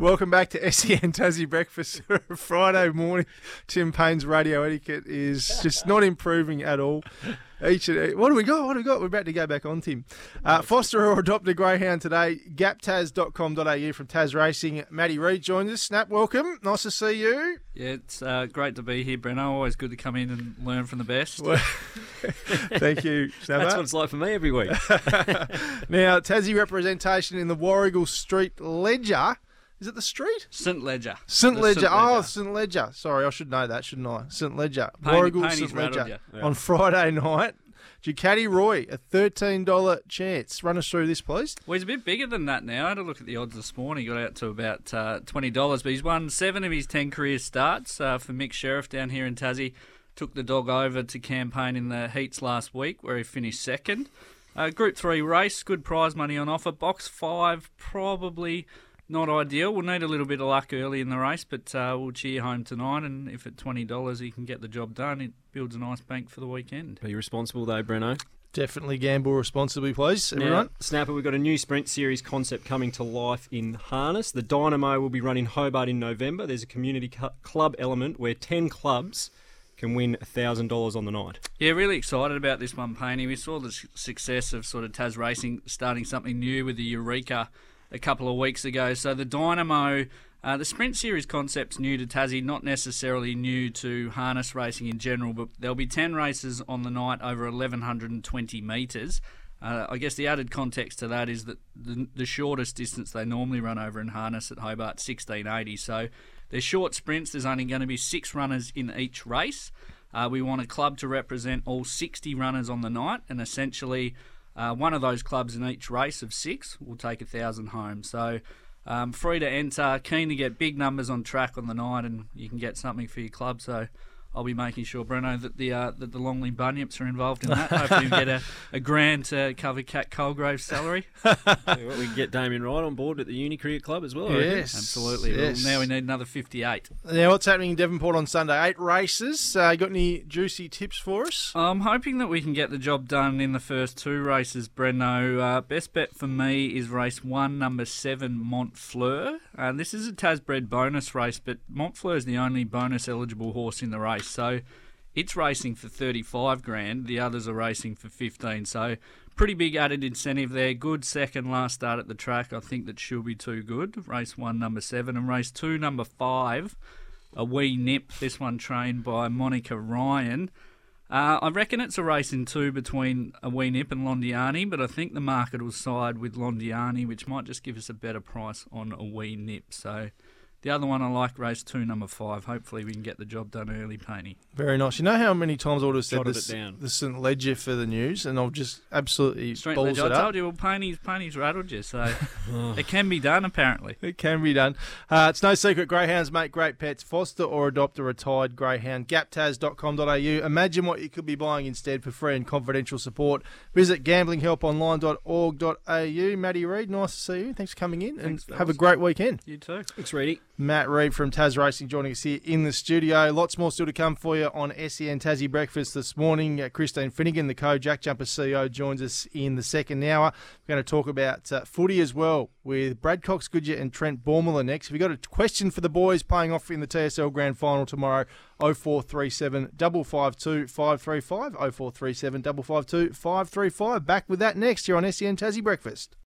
Welcome back to SEN Tassie Breakfast Friday morning. Tim Payne's radio etiquette is just not improving at all. Each and, what do we got? What do we got? We're about to go back on, Tim. Uh, foster or adopt a greyhound today. Gaptas.com.au from Tasracing. Matty Reid joins us. Snap, welcome. Nice to see you. Yeah, it's uh, great to be here, Breno. Always good to come in and learn from the best. Well, thank you, Snapper. That's what it's like for me every week. now, Tassie representation in the Warragul Street Leger. Is it the street? St Leger. St The Leger. St. Oh, Leger. St Leger. Sorry, I should know that, shouldn't I? St Leger. Warragul St rattled Leger. On Friday night. Ducati Roy, a $13 chance. Run us through this, please. Well, he's a bit bigger than that now. I had a look at the odds this morning. He got out to about uh, $20, but he's won seven of his 10 career starts uh, for Mick Sheriff down here in Tassie. Took the dog over to campaign in the heats last week where he finished second. Uh, group 3 race, good prize money on offer. Box 5, probably not ideal. We'll need a little bit of luck early in the race, but uh, we'll cheer home tonight. And if at $20 he can get the job done, it builds a nice bank for the weekend. Be responsible though, Breno. Definitely gamble responsibly, please, everyone. Now, Snapper, we've got a new sprint series concept coming to life in harness. The Dynamo will be run in Hobart in November. There's a community cu- club element where 10 clubs can win $1,000 on the night. Yeah, really excited about this one, Painey. We saw the su- success of sort of Tasracing starting something new with the Eureka a couple of weeks ago. So the Dynamo, uh, the Sprint Series concept's new to Tassie, not necessarily new to harness racing in general, but there'll be 10 races on the night over 1,120 metres. Uh, I guess the added context to that is that the, the shortest distance they normally run over in harness at Hobart 1680. So they're short sprints. There's only going to be six runners in each race. Uh, we want a club to represent all 60 runners on the night, and essentially uh, one of those clubs in each race of six will take a thousand home. So um, free to enter, keen to get big numbers on track on the night, and you can get something for your club. So. I'll be making sure, Breno, that the uh, that the Longley Bunyips are involved in that. Hopefully, we get a, a grand to cover Cat Colgrave's salary. Tell you what, we can get Damien Wright on board at the Uni Cricket Club as well. I reckon. Yes. Absolutely. Well, now we need another 58. Now, what's happening in Devonport on Sunday? Eight races. Uh, got any juicy tips for us? I'm hoping that we can get the job done in the first two races, Breno. Uh, best bet for me is race one, number seven, Montfleur. Uh, this is a Tasbred bonus race, but Montfleur is the only bonus eligible horse in the race. So it's racing for 35 grand. The others are racing for 15. So pretty big added incentive there. Good second last start at the track. I think that she'll be too good. Race one, number seven, and race two, number five. A wee nip. This one trained by Monica Ryan. Uh, I reckon it's a race in two between a wee nip and Londiani, but I think the market will side with Londiani, which might just give us a better price on a wee nip. So the other one I like, race two, number five. Hopefully we can get the job done early, Painey. Very nice. You know how many times I would have said Jotted this, it down. the St Leger for the news, and I've just absolutely Straight balls ledge. it I up. told you, well, Painey's, Painey's rattled you, so it can be done apparently. It can be done. Uh, it's no secret greyhounds make great pets. Foster or adopt a retired greyhound. Gaptas.com.au. Imagine what you could be buying instead for free and confidential support. Visit gamblinghelponline.org.au. Matty Reid, nice to see you. Thanks for coming in Thanks, and have a great weekend. You too. Thanks, Reedy. Matt Reid from Tasracing joining us here in the studio. Lots more still to come for you on SEN Tassie Breakfast this morning. Uh, Christine Finnegan, the co Jack Jumper CEO, joins us in the second hour. We're going to talk about uh, footy as well with Brad Cox-Goodyer and Trent Bormula next. You've got a question for the boys playing off in the TSL Grand Final tomorrow, 0437 552 535. 0437 552 535. Back with that next here on SEN Tassie Breakfast.